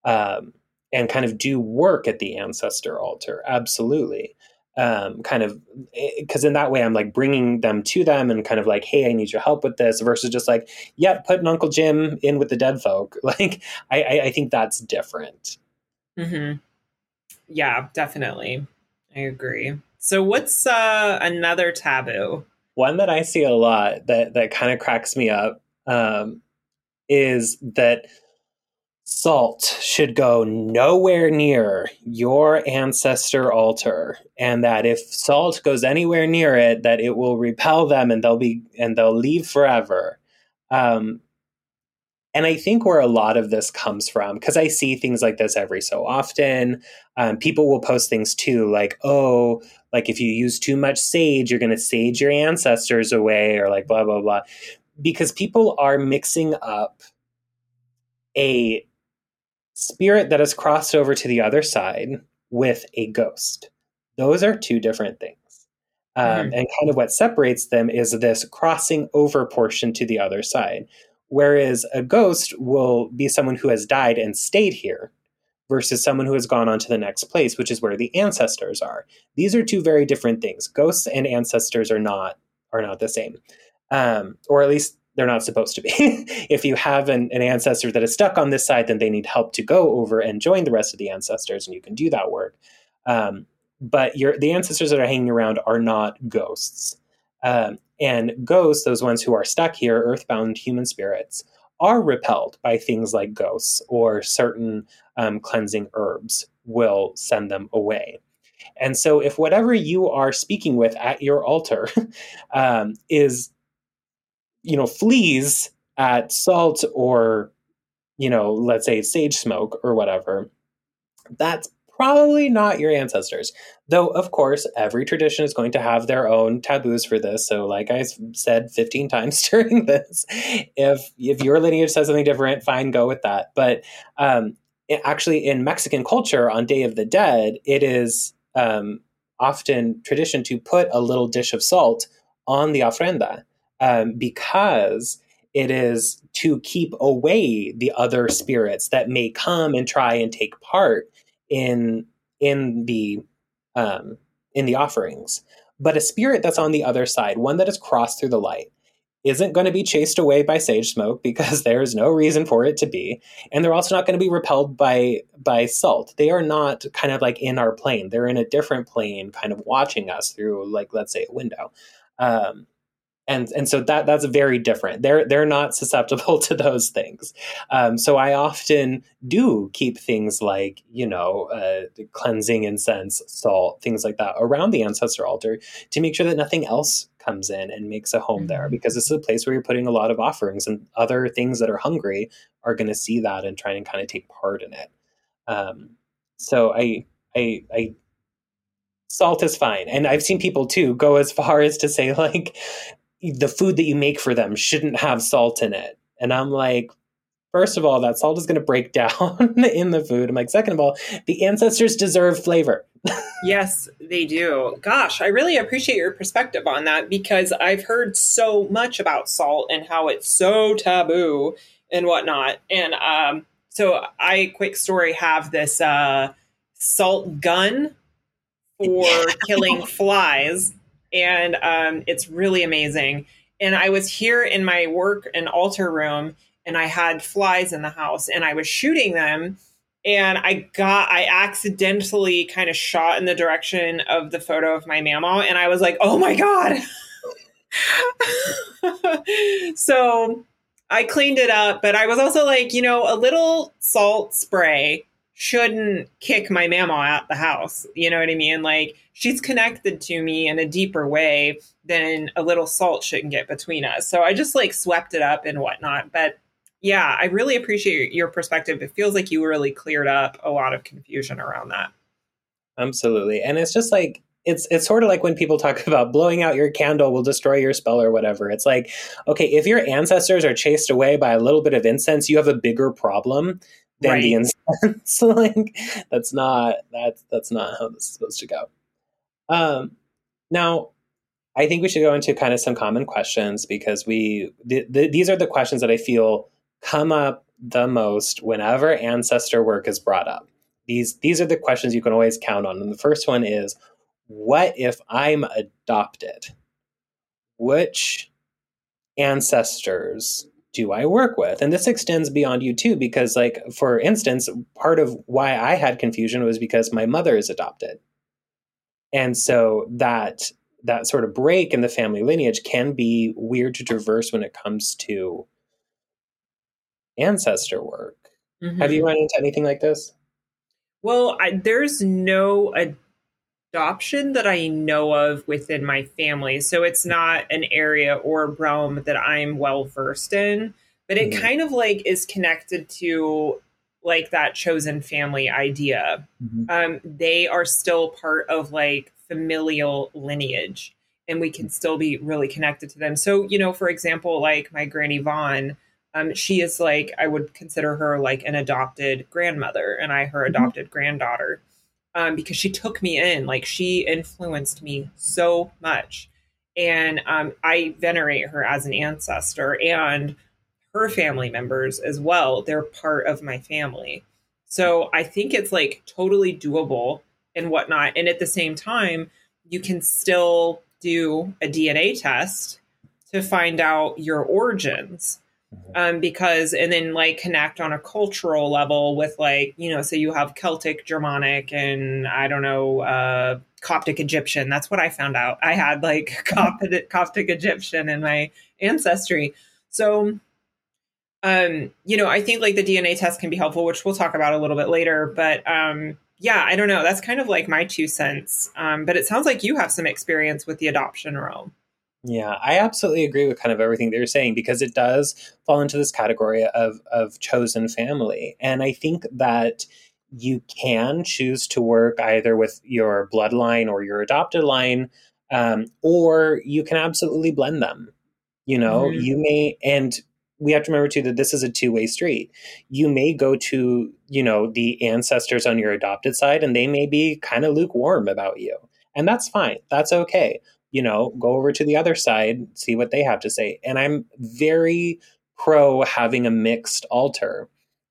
um, and kind of do work at the ancestor altar. Absolutely. Um, kind of because in that way I'm like bringing them to them and kind of like, hey, I need your help with this, versus just like, yeah, putting Uncle Jim in with the dead folk. [LAUGHS] Like, I, I, I think that's different. Mm-hmm. Yeah, definitely. I agree. So what's uh, another taboo? One that I see a lot that that kind of cracks me up um, is that salt should go nowhere near your ancestor altar and that if salt goes anywhere near it that it will repel them and they'll be and they'll leave forever um, and I think where a lot of this comes from, because I see things like this every so often, um, people will post things too, like, oh, like if you use too much sage, you're going to sage your ancestors away, or like blah, blah, blah. Because people are mixing up a spirit that has crossed over to the other side with a ghost. Those are two different things. Um, mm-hmm. And kind of what separates them is this crossing over portion to the other side. Whereas a ghost will be someone who has died and stayed here versus someone who has gone on to the next place, which is where the ancestors are. These are two very different things. Ghosts and ancestors are not are not the same, um, or at least they're not supposed to be. [LAUGHS] if you have an, an, ancestor that is stuck on this side, then they need help to go over and join the rest of the ancestors, and you can do that work. Um, but your the ancestors that are hanging around are not ghosts. Um, and ghosts, those ones who are stuck here, earthbound human spirits, are repelled by things like ghosts or certain um, cleansing herbs will send them away. And so, if whatever you are speaking with at your altar [LAUGHS] um, is, you know, flees at salt or, you know, let's say sage smoke or whatever, that's probably not your ancestors. Though, of course, every tradition is going to have their own taboos for this. So, like I said 15 [LAUGHS] times during this, if if your lineage says something different, fine, go with that. But um, it, actually, in Mexican culture, on Day of the Dead, it is um, often tradition to put a little dish of salt on the ofrenda um, because it is to keep away the other spirits that may come and try and take part in in the um, in the offerings. But a spirit that's on the other side, one that has crossed through the light, isn't going to be chased away by sage smoke [LAUGHS] because there's no reason for it to be, and they're also not going to be repelled by by salt. They are not kind of like in our plane; they're in a different plane, kind of watching us through, like let's say, a window. Um, and and so that that's very different. They're they're not susceptible [LAUGHS] to those things. Um, so I often do keep things like you know uh, cleansing incense, salt, things like that around the ancestor altar to make sure that nothing else comes in and makes a home there mm-hmm. because this is a place where you're putting a lot of offerings and other things that are hungry are going to see that and try and kind of take part in it. Um, so I I I salt is fine. And I've seen people too go as far as to say [LAUGHS] like the food that you make for them shouldn't have salt in it. And I'm like, first of all, that salt is going to break [LAUGHS] down in the food. I'm like, second of all, the ancestors deserve flavor. [LAUGHS] yes, they do. Gosh, I really appreciate your perspective on that because I've heard so much about salt and how it's so taboo and whatnot. And um, so I, quick story, have this uh, salt gun for [LAUGHS] killing flies and um, it's really amazing. And I was here in my work and altar room, and I had flies in the house, and I was shooting them, and I got I accidentally kind of shot in the direction of the photo of my mama, and I was like, oh my god. [LAUGHS] so I cleaned it up, but I was also like, you know, a little salt spray shouldn't kick my mama out the house. You know what I mean? Like she's connected to me in a deeper way than a little salt shouldn't get between us. So I just like swept it up and whatnot. But yeah, I really appreciate your perspective. It feels like you really cleared up a lot of confusion around that. Absolutely. And it's just like it's it's sort of like when people talk [LAUGHS] about blowing out your candle will destroy your spell or whatever. It's like, okay, if your ancestors are chased away by a little bit of incense, you have a bigger problem than right. the [LAUGHS] [LAUGHS] like that's not that's that's not how this is supposed to go. Um, now, I think we should go into kind of some common questions because we th- th- these are the questions that I feel come up the most whenever ancestor work is brought up. These these are the questions you can always count on. And the first one is, what if I'm adopted? Which ancestors do I work with? And this extends beyond you too, because, like, for instance, part of why I had confusion was because my mother is adopted. And so that that sort of break in the family lineage can be weird to traverse when it comes to ancestor work. Mm-hmm. Have you run into anything like this? Well, I, there's no adoption that I know of within my family. So it's not an area or realm that I'm well versed in, but it mm-hmm. kind of like is connected to like that chosen family idea. Mm-hmm. Um, they are still part of like familial lineage and we can still be really connected to them. So, you know, for example, like my granny Vaughn, um, she is like, I would consider her like an adopted grandmother and I her mm-hmm. adopted mm-hmm. granddaughter. Um, because she took me in. Like she influenced me so much. And um, I venerate her as an ancestor and her family members as well. They're part of my family. So I think it's like totally doable and whatnot. And at the same time, you can still do a DNA test to find out your origins. Um, because and then like connect on a cultural level with like you know so you have celtic germanic and i don't know uh, coptic egyptian. That's what i found out. I had like [LAUGHS] coptic, coptic egyptian in my ancestry. So um you know i think like the dna test can be helpful which we'll talk about a little bit later but um yeah i don't know. That's kind of like my two cents. Um but it sounds like you have some experience with the adoption realm yeah, I absolutely agree with kind of everything that you're saying because it does fall into this category of of chosen family. And I think that you can choose to work either with your bloodline or your adopted line, um, or you can absolutely blend them. You know, mm-hmm. you may, and we have to remember too that this is a two way street. You may go to, you know, the ancestors on your adopted side and they may be kind of lukewarm about you. And that's fine. That's okay you know, go over to the other side, see what they have to say. And I'm very pro having a mixed altar.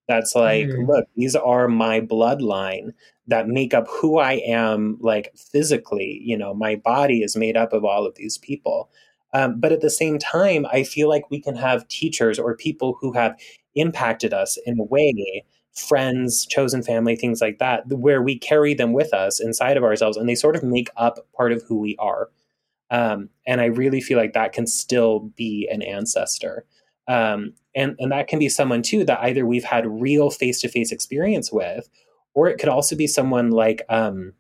That's like, mm. look, these are my bloodline that make up who I am, like physically. You know, my body is made up of all of these people. Um, but at the same time, I feel like we can have teachers or people who have impacted us in a way, friends, chosen family, things like that, where we carry them with us inside of ourselves and they sort of make up part of who we are. Um, and I really feel like that can still be an ancestor. Um, and, and that can be someone too that either we've had real face to face experience with, or it could also be someone like, um,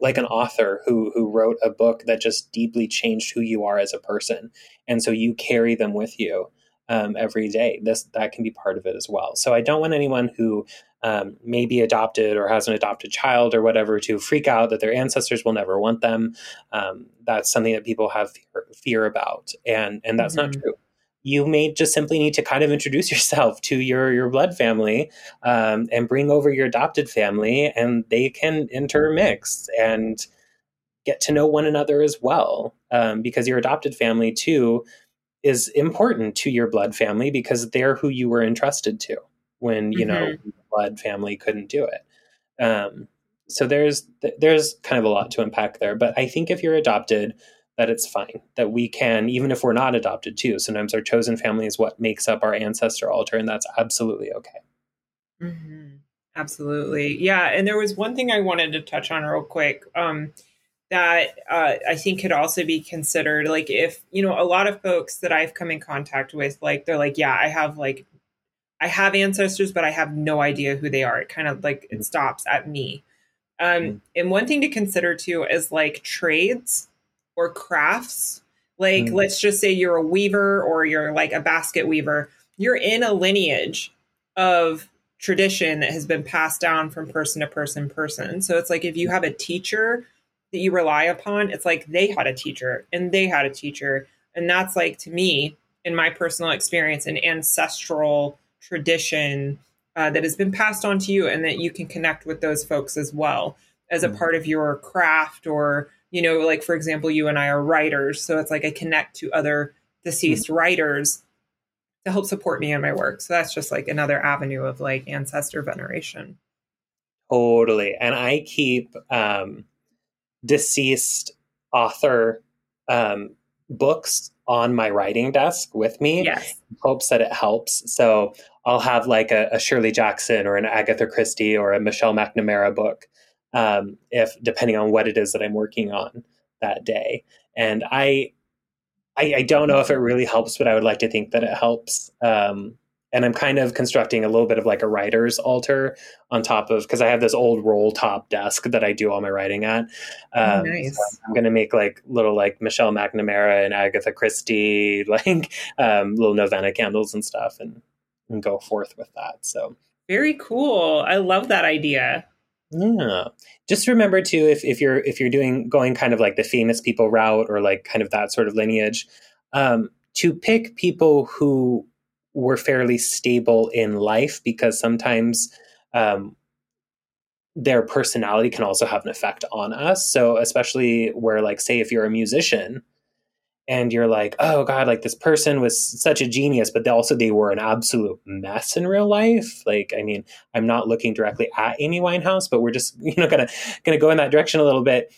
like an author who who wrote a book that just deeply changed who you are as a person, and so you carry them with you um, every day. This that can be part of it as well. So I don't want anyone who um, may be adopted or has an adopted child or whatever to freak out that their ancestors will never want them. Um, that's something that people have fear, fear about, and and that's mm-hmm. not true. You may just simply need to kind of introduce [LAUGHS] yourself to your your blood family um, and bring over your adopted family, and they can intermix and get to know one another as well, um, because your adopted family too is important to your blood family because they're who you were entrusted to when you mm-hmm. know blood family couldn't do it. Um, so there's there's kind of a lot to unpack there, but I think if you're adopted, that it's fine that we can even if we're not adopted too. Sometimes our chosen family is what makes up our ancestor altar, and that's absolutely okay. Mm-hmm. Absolutely, yeah. And there was one thing I wanted to touch on real quick. Um, that uh, I think could also be considered. Like, if, you know, a lot of folks that I've come in contact with, like, they're like, yeah, I have like, I have ancestors, but I have no idea who they are. It kind of like, it mm. stops at me. Um, mm And one thing to consider too is like trades or crafts. Like, mm let's just say you're a weaver or you're like a basket weaver. You're in a lineage of tradition that has been passed down from person to person person. So it's like if you have a teacher that you rely upon, it's like they had a teacher and they had a teacher. And that's like, to me, in my personal experience, an ancestral tradition uh, that has been passed on to you and that you can connect with those folks as well as a mm-hmm. part of your craft or you know like for example you and i are writers so it's like i connect to other deceased mm-hmm. writers to help support me in my work so that's just like another avenue of like ancestor veneration totally and i keep um deceased author um, books on my writing desk with me. Yes. hopes that it helps. So i'll have like a, a, shirley jackson or an agatha christie or a michelle mcnamara book um, if depending on what it is that i'm working on that day. And i I, I don't know if it really helps but i would like to think that it helps. Um, and I'm kind of constructing a little bit of like a writer's altar on top of because I have this old roll top desk that I do all my writing at. Oh, um, nice. So I'm going to make like little like Michelle McNamara and Agatha Christie [LAUGHS] like um, little novena candles and stuff, and and go forth with that. So very cool. I love that idea. Yeah. Just remember too if if you're if you're doing going kind of like the famous people route or like kind of that sort of lineage, um, to pick people who were fairly stable in life because sometimes um, their personality can also have an effect on us. So, especially where, like, say, if you're a musician and you're like, oh God, like this person was such a genius, but also they were an absolute mess in real life. Like, I mean, I'm not looking directly at Amy Winehouse, but we're just, [LAUGHS] you know, gonna gonna go in that direction a little bit.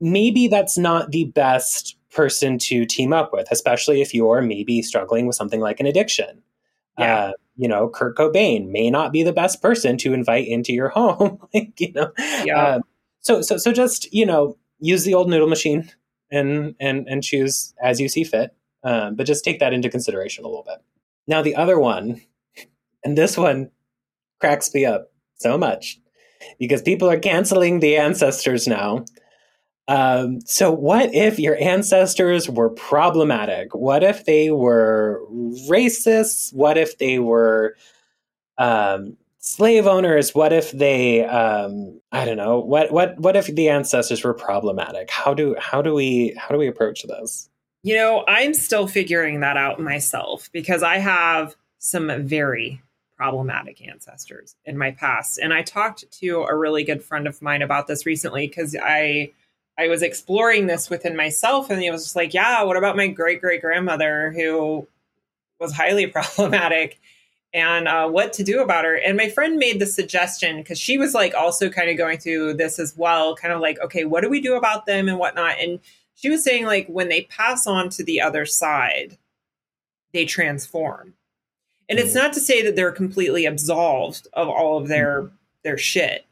Maybe that's not the best person to team up with, especially if you're maybe struggling with something like an addiction. Yeah. Uh, you know, Kurt Cobain may not be the best person to invite into your [LAUGHS] home. like, you know, yeah. Uh, so so so just you know, use the old noodle machine and and and choose as you see fit. Um, but just take that into consideration a little bit. Now the other one, and this one cracks me up so much because people are canceling the ancestors now. Um, so, what if your ancestors were problematic? What if they were racist? What if they were um, slave owners? What if they, um, I don't know, what what what if the ancestors were problematic? How do how do we how do we approach this? You know, I'm still figuring that out myself because I have some very problematic ancestors in my past, and I talked to a really good friend of mine about this recently because I I was exploring this within myself, and it was just like, yeah, what about my great great grandmother who was highly [LAUGHS] problematic? and uh, what to do about her. And my friend made the suggestion because she was like also kind of going through this as well, kind of like, okay, what do we do about them and whatnot? And she was saying like when they pass on to the other side, they transform. And mm-hmm. it's not to say that they're completely absolved of all of their mm-hmm. their shit.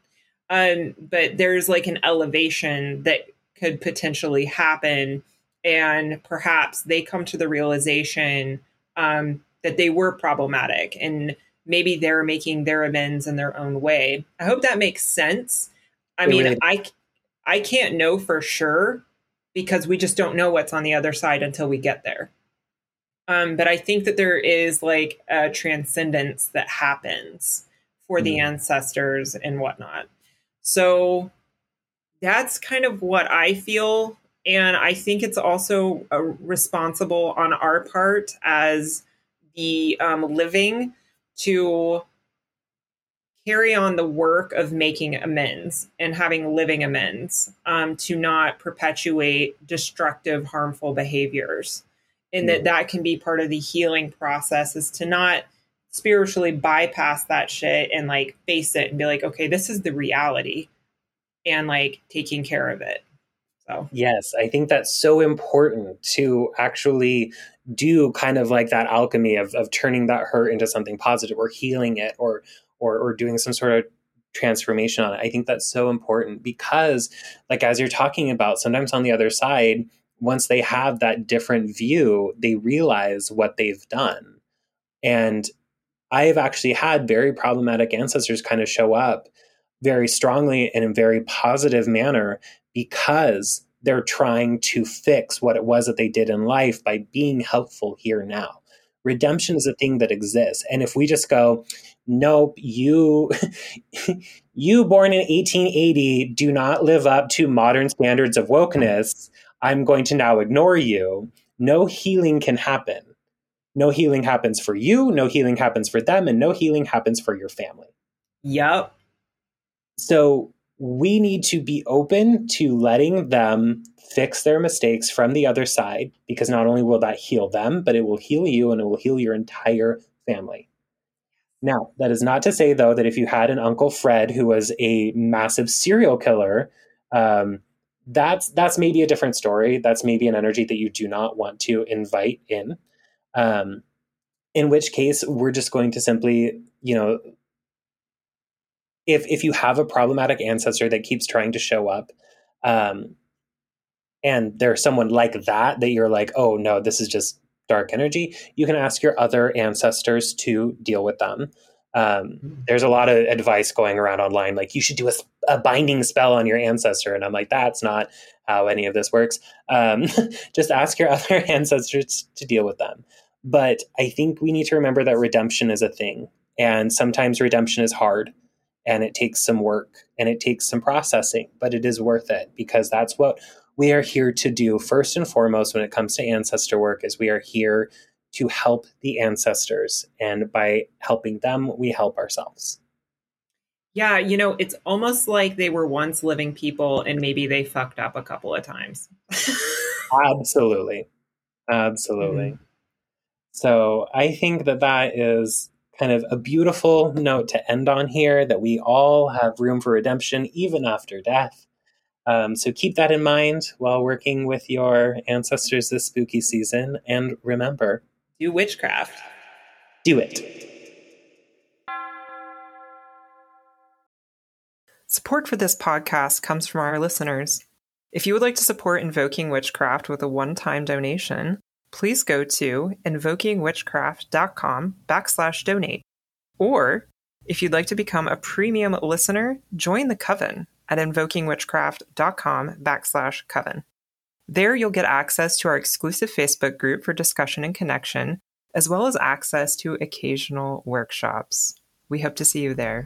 Um, but there's like an elevation that could potentially happen and perhaps they come to the realization um, that they were problematic and maybe they're making their amends in their own way. I hope that makes sense. I mean, I I can't know for sure because we just don't know what's on the other side until we get there. Um, but I think that there is like a transcendence that happens for mm. the ancestors and whatnot. So that's kind of what I feel. And I think it's also uh, responsible on our part as the um, living to carry on the work of making amends and having living amends um, to not perpetuate destructive harmful behaviors and that that can be part of the healing process is to not spiritually bypass that shit and like face it and be like okay this is the reality and like taking care of it so yes i think that's so important to actually do kind of like that alchemy of, of turning that hurt into something positive or healing it or, or or doing some sort of transformation on it. I think that's so important because like as you're talking about, sometimes on the other side, once they have that different view, they realize what they've done. And I've actually had very problematic ancestors kind of show up very strongly in a very positive manner because they're trying to fix what it was that they did in life by being helpful here now. Redemption is a thing that exists. And if we just go, nope, you [LAUGHS] you born in 1880 do not live up to modern standards of wokeness, I'm going to now ignore you. No healing can happen. No healing happens for you, no healing happens for them, and no healing happens for your family. Yep. So we need to be open to letting them fix their mistakes from the other side because not only will that heal them, but it will heal you and it will heal your entire family. Now, that is not to say, though, that if you had an Uncle Fred who was a massive serial killer, um, that's that's maybe a different story. That's maybe an energy that you do not want to invite in. Um, in which case, we're just going to simply, you know, if if you have a problematic ancestor that keeps trying to show up um, and there's someone like that that you're like oh no this is just dark energy you can ask your other ancestors to deal with them. Um, hmm. there's a lot of advice going around online like you should do a, a, binding spell on your ancestor and i'm like that's not how any of this works. Um, [LAUGHS] just ask your [LAUGHS] other ancestors to deal with them. But i think we need to remember that redemption is a thing and sometimes redemption is hard and it takes some work and it takes some processing, but it is worth it because that's what we are here to do first and foremost when it comes to ancestor work is we are here to help the ancestors and by helping them we help ourselves. Yeah, you know, it's almost like they were once living people and maybe they fucked up a couple of times. [LAUGHS] Absolutely. Absolutely. Mm-hmm. So I think that that is kind of a beautiful note to end on here that we all have room for redemption even after death. Um, so keep that in mind while working with your ancestors this spooky season. And remember do witchcraft. Do it. Support for this podcast comes from our listeners. If you would like to support Invoking Witchcraft with a one time donation, please go to invokingwitchcraft.com backslash donate. Or if you'd like to become a premium listener, join the coven at invokingwitchcraft.com backslash coven. There you'll get access to our exclusive Facebook group for discussion and connection, as well as access to occasional workshops. We hope to see you there.